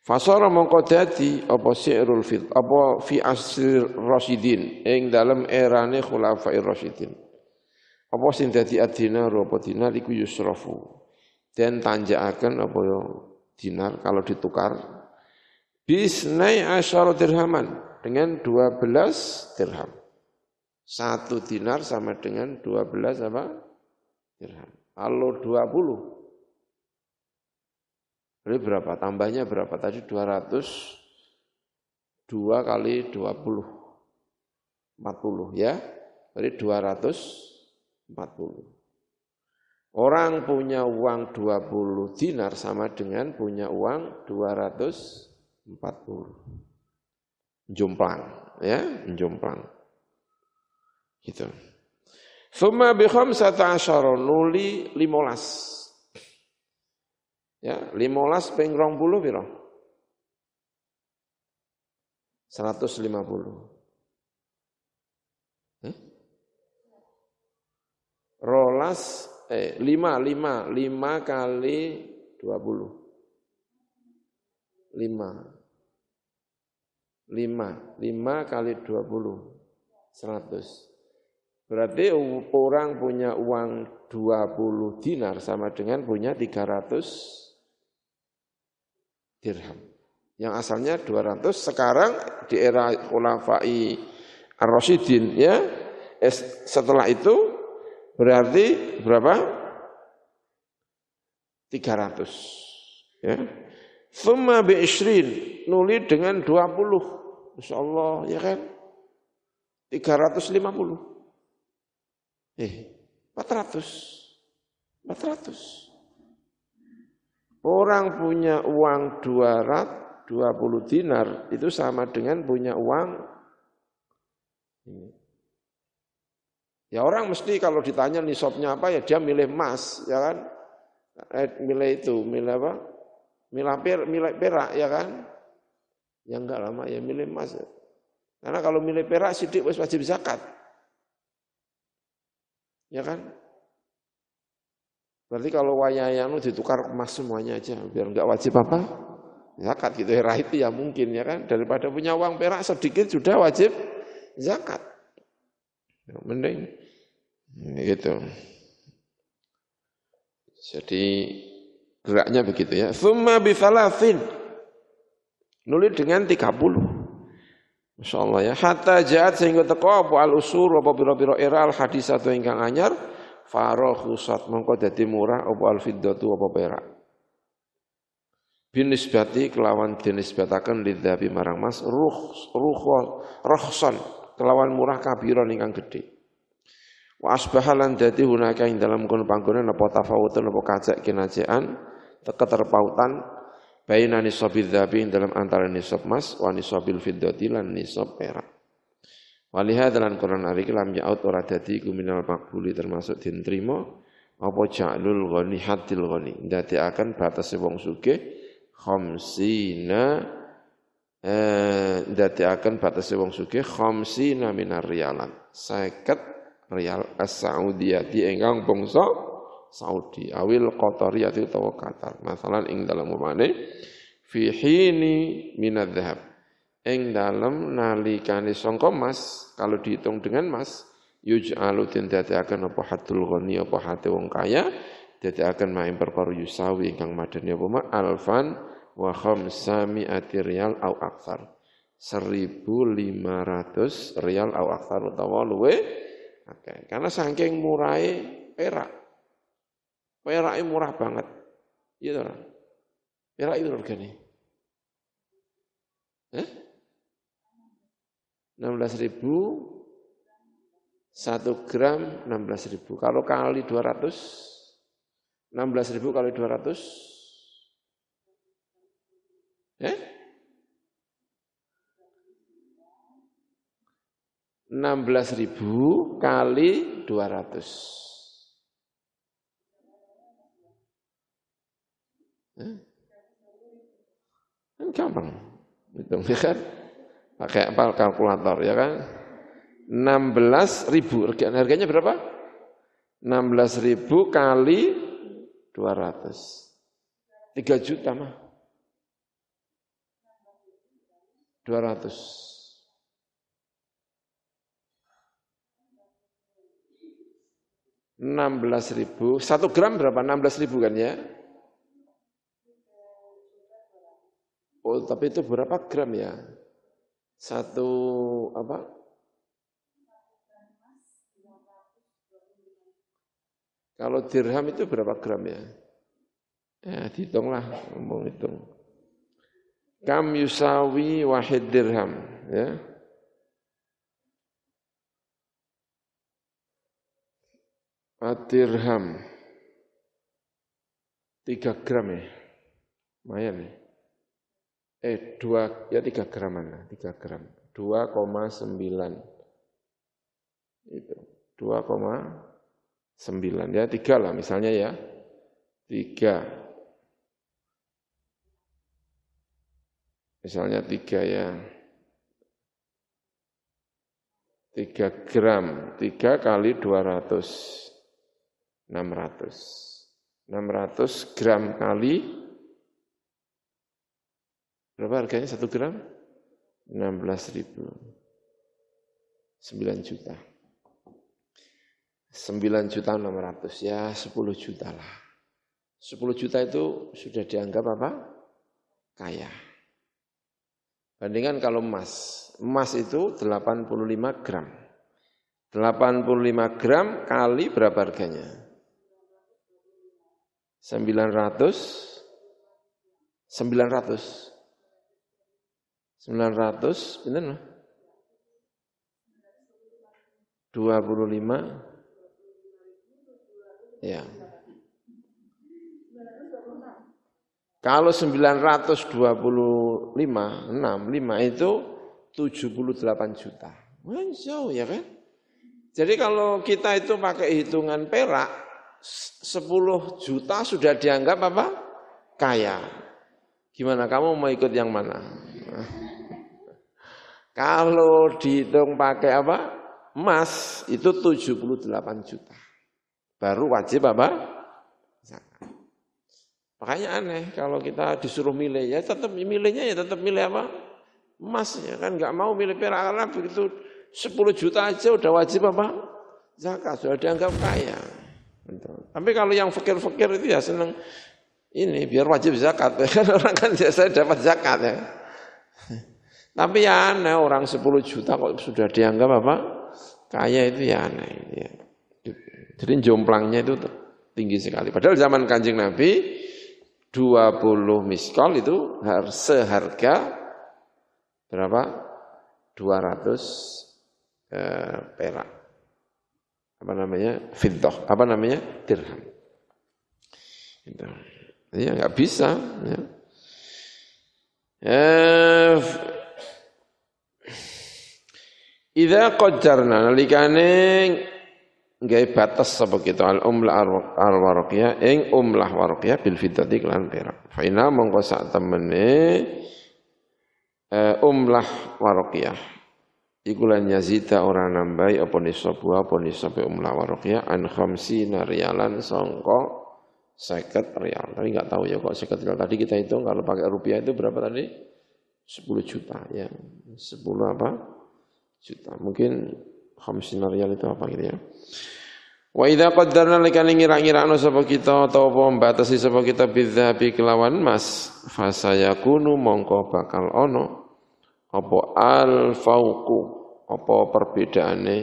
Fasara mongko dadi apa si'rul fid apa fi asr rasyidin ing dalam erane khulafair rasyidin. Apa sing dadi adina apa dinar iku yusrafu. Den tanjakaken apa yo dinar kalau ditukar bisnai asyara dirhaman dengan 12 dirham. Satu dinar sama dengan 12 apa? Dirham. Kalau 20 Berarti berapa? Tambahnya berapa? Tadi 200 2 kali 20 40 ya. Berarti 240. Orang punya uang 20 dinar sama dengan punya uang 240. Jomplang, ya, jomplang. Gitu. Thumma bi khamsata asyara nuli 15. Ya, 15 ping 20 piro? 150. Eh? Rolas eh, 5, 5, 5 kali 20. 5. 5, 5 kali 20, 100. Berarti orang punya uang 20 dinar sama dengan punya 300 dirham. Yang asalnya 200, sekarang di era Khulafai Ar-Rasyidin ya, setelah itu Berarti berapa? 300. Ya. Thumma bi isrin, nuli dengan 20. Masya Allah, ya kan? 350. Eh, 400. 400. Orang punya uang 200, 20 dinar, itu sama dengan punya uang Ya orang mesti kalau ditanya nisabnya apa ya dia milih emas, ya kan? Eh, milih itu, milih apa? Milih, milih perak, ya kan? Ya enggak lama ya milih emas. Karena kalau milih perak sidik wajib zakat. Ya kan? Berarti kalau wayayanu ditukar emas semuanya aja, biar enggak wajib apa? Zakat gitu ya, itu ya mungkin ya kan. Daripada punya uang perak sedikit sudah wajib zakat. Ya, mending gitu. Jadi geraknya begitu ya. Thumma bithalathin. Nulis dengan 30. Masya Allah ya. Hatta jahat sehingga teko apa al-usur apa biro-biro era al-hadis atau ingkang anyar. Faroh khusat mengkau dadi murah apa al-fiddatu apa perak. Binisbati kelawan dinisbatakan lidhabi marang mas ruh ruh rohson kelawan murah kabiron ingkang gede. Wa asbahalan dadi hunaka ing dalam kono panggonan apa tafawutun apa kacek kinajean keterpautan baina nisabil dzabi ing dalam antara nisab mas wa nisabil fiddati lan nisab perak. Waliha dalam Quran hari lam yaut ora dadi makbuli termasuk den apa ja'lul ghani hadil ghani akan batas wong sugih khamsina eh akan batas wong sugih khamsina minar rialan 50 Riyal as-Saudiyati engkang Saudi awil Qatariyati utawa Qatar. Masalan ing dalam umane fi hini minadz dhahab. Ing dalam nalikane sangka emas, kalau dihitung dengan emas, yuj'alu den dadekaken apa hatul ghani apa hati wong kaya, dadekaken maing perkara yusawi ingkang madani apa alfan wa khamsami'ati riyal au akthar. 1500 rial au akthar utawa luwe Okay. Karena saking murai perak. Perak itu murah banget. Iya toh. Perak itu regane. Eh? 16 ribu satu gram 16 ribu. Kalau kali 200, 16 ribu kali 200, eh? 16.000 kali 200. Kan gampang. Hitung ya kan? Pakai apa kalkulator ya kan? 16.000 harganya berapa? 16.000 kali 200. 3 juta mah. 200. 16 ribu, satu gram berapa? 16 ribu kan ya? Oh, tapi itu berapa gram ya? Satu apa? Kalau dirham itu berapa gram ya? Ya, dihitunglah, ngomong hitung. Kam yusawi wahid dirham, ya. Adirham. Tiga gram ya. Lumayan ya. Eh, dua, ya tiga graman lah, tiga gram. Dua koma sembilan. Itu, dua koma sembilan. Ya, tiga lah misalnya ya. Tiga. Misalnya tiga ya. Tiga gram, tiga kali dua ratus. Enam ratus. Enam ratus gram kali Berapa harganya satu gram? 16 ribu. 9 juta. 9 juta 600, ya 10 juta lah. 10 juta itu sudah dianggap apa? Kaya. Bandingkan kalau emas. Emas itu 85 gram. 85 gram kali berapa harganya? 900 900 900 ini loh. 25 ya. Kalau 925 6 5 itu 78 juta. Jauh ya kan? Jadi kalau kita itu pakai hitungan perak 10 juta sudah dianggap apa? Kaya. Gimana kamu mau ikut yang mana? Kalau dihitung pakai apa? Emas itu 78 juta. Baru wajib apa? Zakat. Makanya aneh kalau kita disuruh milih ya tetap milihnya ya tetap milih apa? Emas ya kan nggak mau milih perak karena begitu 10 juta aja udah wajib apa? Zakat sudah dianggap kaya. Tapi kalau yang fakir-fakir itu ya senang ini biar wajib zakat kan orang kan biasa dapat zakat ya. Tapi ya aneh orang 10 juta kok sudah dianggap apa? Kaya itu ya aneh. Ya. Jadi jomplangnya itu tinggi sekali. Padahal zaman kanjeng Nabi 20 miskol itu seharga berapa? 200 eh, perak. Apa namanya? Fiddoh. Apa namanya? Dirham. Itu. Ya nggak bisa. Ya. Eh, Idza qaddarna nalikane gawe batas sapa kita al umlah al warqiyah ing umlah warqiyah bil fiddati lan perak. Fa ina mongko sak temene uh, umlah warqiyah iku lan yazita ora nambahi apa nisab wa apa nisab umlah warqiyah an khamsina rialan sangka 50 rial. Tapi enggak tahu ya kok 50 rial. Tadi kita hitung kalau pakai rupiah itu berapa tadi? 10 juta ya. 10 apa? Juta. Mungkin khamsina riyal itu apa gitu ya. Wa idza qaddarna likan ngira-ngirakno sapa kita atau apa membatasi sapa kita bidzabi kelawan mas fasayakunu mongko bakal ono apa al fauqu apa perbedaane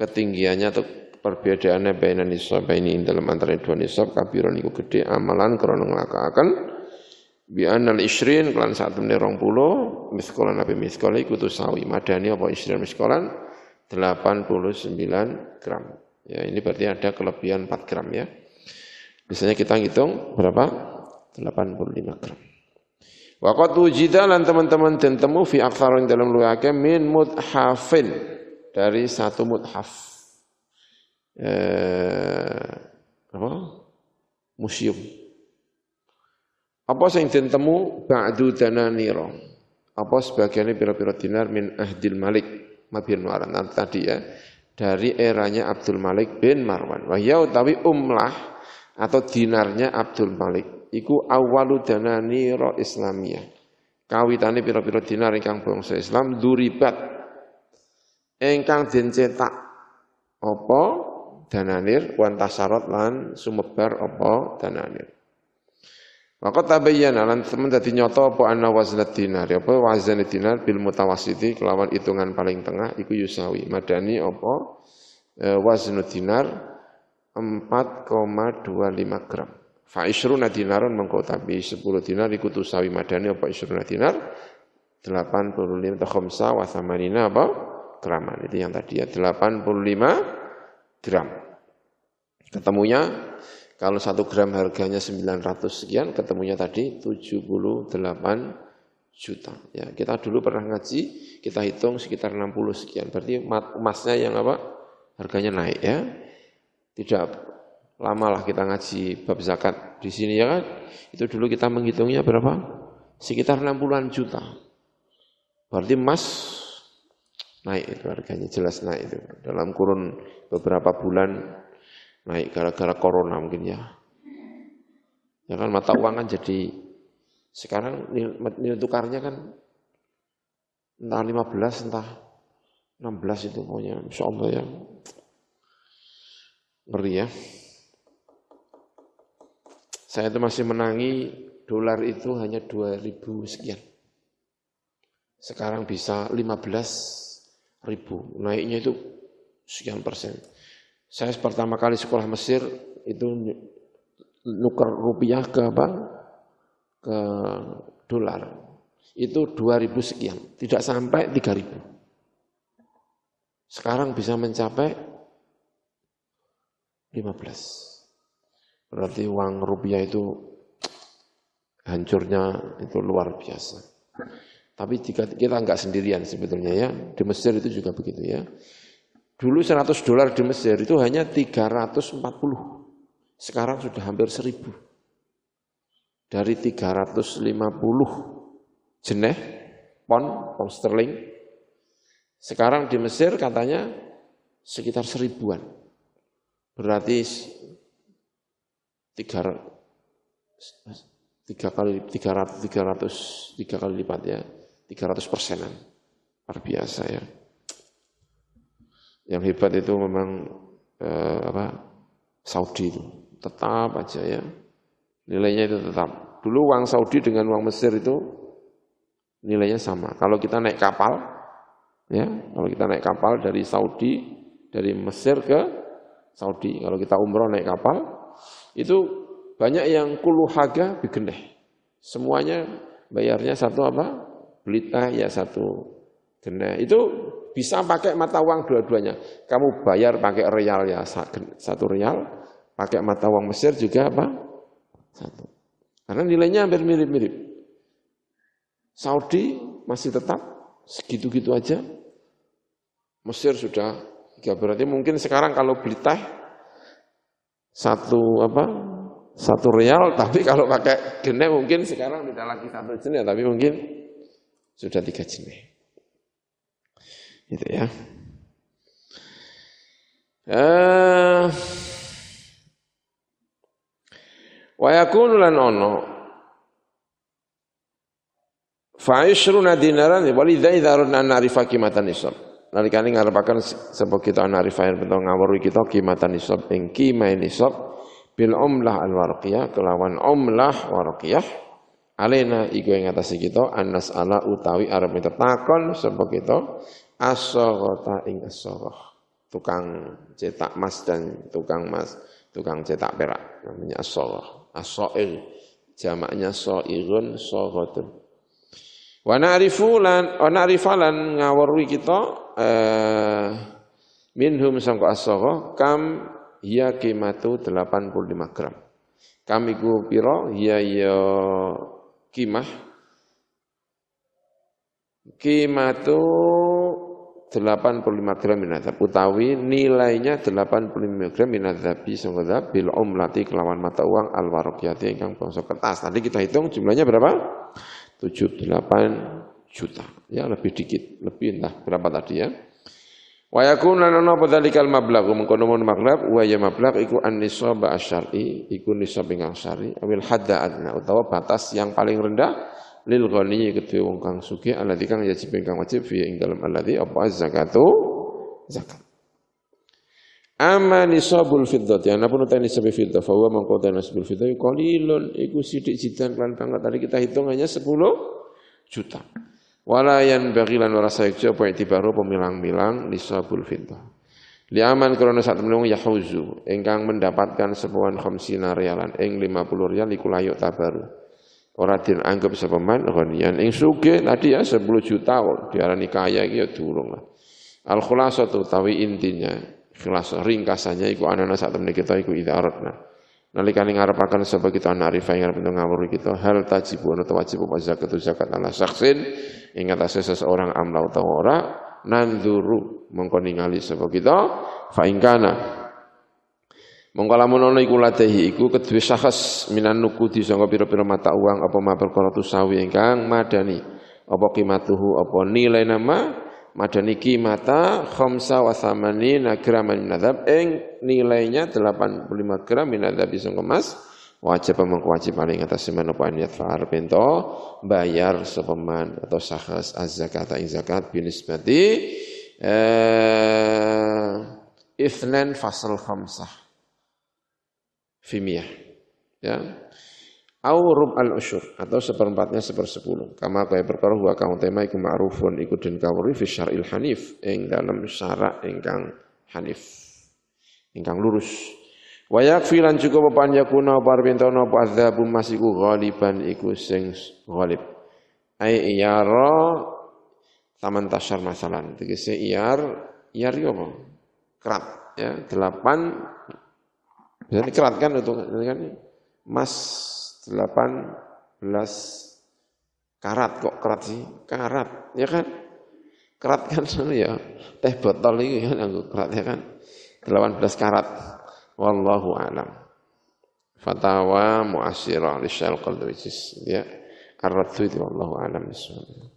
ketinggiannya atau perbedaannya baina nisab ini dalam antara dua nisab kabiron iku gede amalan krana nglakaaken Bi anal isrin kelan saat temne rong puluh miskolan nabi miskola iku sawi madani apa isrin miskolan 89 gram. Ya ini berarti ada kelebihan 4 gram ya. Biasanya kita hitung berapa? 85 gram. Waqat wujida lan teman-teman dan temu fi aktsarin dalam luwake min muthafin dari satu muthaf. Eh, apa? Museum apa sing den temu ba'du dananira? Apa sebagiannya pira-pira dinar min ahdil Malik bin Marwan tadi ya dari eranya Abdul Malik bin Marwan. Wahya utawi umlah atau dinarnya Abdul Malik iku awalu dananira Islamiyah. Kawitane pira-pira dinar ingkang bangsa Islam duribat ingkang den cetak apa dananir wan tasarot lan sumebar apa dananir. Maka tabayyana lan temen dadi nyoto apa anna waznat dinar apa wazan dinar bil mutawassiti kelawan hitungan paling tengah iku yusawi madani apa e, waznu dinar 4,25 gram. Fa isruna dinaron mengko tapi 10 dinar iku sawi madani apa isruna dinar 85 atau khamsa wa thamanina apa graman. Itu yang tadi ya 85 gram. Ketemunya kalau satu gram harganya 900 sekian, ketemunya tadi 78 juta. Ya, kita dulu pernah ngaji, kita hitung sekitar 60 sekian. Berarti emasnya yang apa? Harganya naik ya. Tidak lama lah kita ngaji bab zakat di sini ya kan. Itu dulu kita menghitungnya berapa? Sekitar 60-an juta. Berarti emas naik itu harganya jelas naik itu. Dalam kurun beberapa bulan naik gara-gara corona mungkin ya. Ya kan mata uang kan jadi sekarang nilai, tukarnya kan entah 15 entah 16 itu pokoknya. Insya Allah ya. Ngeri ya. Saya itu masih menangi dolar itu hanya 2000 sekian. Sekarang bisa 15 ribu. Naiknya itu sekian persen saya pertama kali sekolah Mesir itu nuker rupiah ke apa? Ke dolar. Itu 2000 sekian, tidak sampai 3000. Sekarang bisa mencapai 15. Berarti uang rupiah itu hancurnya itu luar biasa. Tapi jika kita enggak sendirian sebetulnya ya, di Mesir itu juga begitu ya. Dulu 100 dolar di Mesir itu hanya 340. Sekarang sudah hampir 1000. Dari 350 jeneh pon, pon sterling. Sekarang di Mesir katanya sekitar seribuan. Berarti tiga, tiga kali tiga ratus tiga ratus tiga kali lipat ya tiga ratus persenan luar biasa ya yang hebat itu memang eh, apa Saudi itu. Tetap aja ya. Nilainya itu tetap. Dulu uang Saudi dengan uang Mesir itu nilainya sama. Kalau kita naik kapal ya kalau kita naik kapal dari Saudi dari Mesir ke Saudi. Kalau kita umroh naik kapal itu banyak yang kuluhaga bigeneh semuanya bayarnya satu apa? Belita ya satu geneh. Itu bisa pakai mata uang dua-duanya. Kamu bayar pakai real ya satu real, pakai mata uang Mesir juga apa? Satu. Karena nilainya hampir mirip-mirip. Saudi masih tetap segitu-gitu aja. Mesir sudah ya berarti mungkin sekarang kalau beli teh satu apa satu real, tapi kalau pakai jenis mungkin sekarang tidak lagi satu jenis, tapi mungkin sudah tiga jenis. Gitu ya. Eh, wa yakunu lan ono. Fa isruna dinaran walidza idza aradna na'rifa qimatan nisab. Nalikane ngarepaken sebab kita na'rifa yen bento ngawruhi kita qimatan nisab ing qimah nisab bil umlah al warqiyah kelawan umlah warqiyah. Alena iku ing atase kita anas ala utawi arep takon sebab kita Asogota ing asogoh. Tukang cetak emas dan tukang emas, tukang cetak perak. Namanya asogoh. Asoir. Jamaknya soirun sogotun. Wa na'rifu lan wa na'rifalan ngawarwi kita eh, minhum sangka asogoh kam ya kimatu 85 gram. Kami ku piro ya ya kimah kimatu 85 gram minadzab utawi nilainya 85 gram minadzabi sangka bil umlati kelawan mata uang al warqiyati ingkang bangsa kertas. Tadi kita hitung jumlahnya berapa? 78 juta. Ya lebih dikit, lebih entah berapa tadi ya. Wa yakun lan ana padzalikal mablagh mengkono mon mablagh wa ya mablagh iku an-nisab asyari iku nisab ingkang syari awil hadda adna utawa batas yang paling rendah lil ghani kedue wong kang sugih alladzi kang yajib kang wajib fi ing dalem alladzi apa zakatu zakat Amma nisabul fiddati ana pun utai nisabul fiddah fa huwa mangko ta nisabul fiddah qalilun iku sithik jidan kan banget tadi kita hitung hanya 10 juta. Wala yan baghilan wa rasa apa itibaru pemilang-milang nisabul fiddah. Liaman krono sak temene yahuzu ingkang mendapatkan sepuan khamsina rialan ing 50 rial iku layuk tabaru. Ora dianggap sepeman ghanian ing suge tadi ya 10 juta diarani kaya iki ya durung lah. Al khulasatu tawi intinya khilas ringkasannya iku anana sak temene kita iku idaratna. Nalikane ngarepaken sapa kita narifa ing arep ngawur kita hal tajibu ana wajib apa zakat zakat ala saksin ing atase seseorang amla utawa ora nanzuru mongko ningali sapa kita fa ingkana mongko lamun ana iku ladehi iku kedue syakhs minan nukudi sanga pira-pira mata uang apa ma perkara tusawi ingkang madani. Apa qimatuhu apa nilai nama madani qimata khamsa wa thamanina graman minadzab ing nilainya 85 gram minadzab sanga emas wajib mengwajib paling atas semen apa niat fa'ar bento bayar sepeman atau sahas az-zakat ing zakat binisbati eh ithnan fasal khamsah fimiyah ya au rub al usyur atau seperempatnya sepersepuluh kama kaya perkara wa kang tema iku ma'rufun iku den kawuri fi syar'il hanif ing dalam syarak ingkang hanif ingkang lurus Wa yakfi lan cukup papan yakuna parpintana apa adzabu masiku ghaliban iku sing ghalib. Ai iyara taman tasyar masalan. Tegese iyar iyar yo apa? Kerat ya, delapan jadi kerat kan itu kan emas delapan belas karat kok kerat sih karat ya kan kerat kan ya teh botol ini kan kerat ya kan 18 karat Wallahu alam. Fatawa muasirah li Syekh Al-Qadri ya. Ar-Radhu wallahu alam bismillah.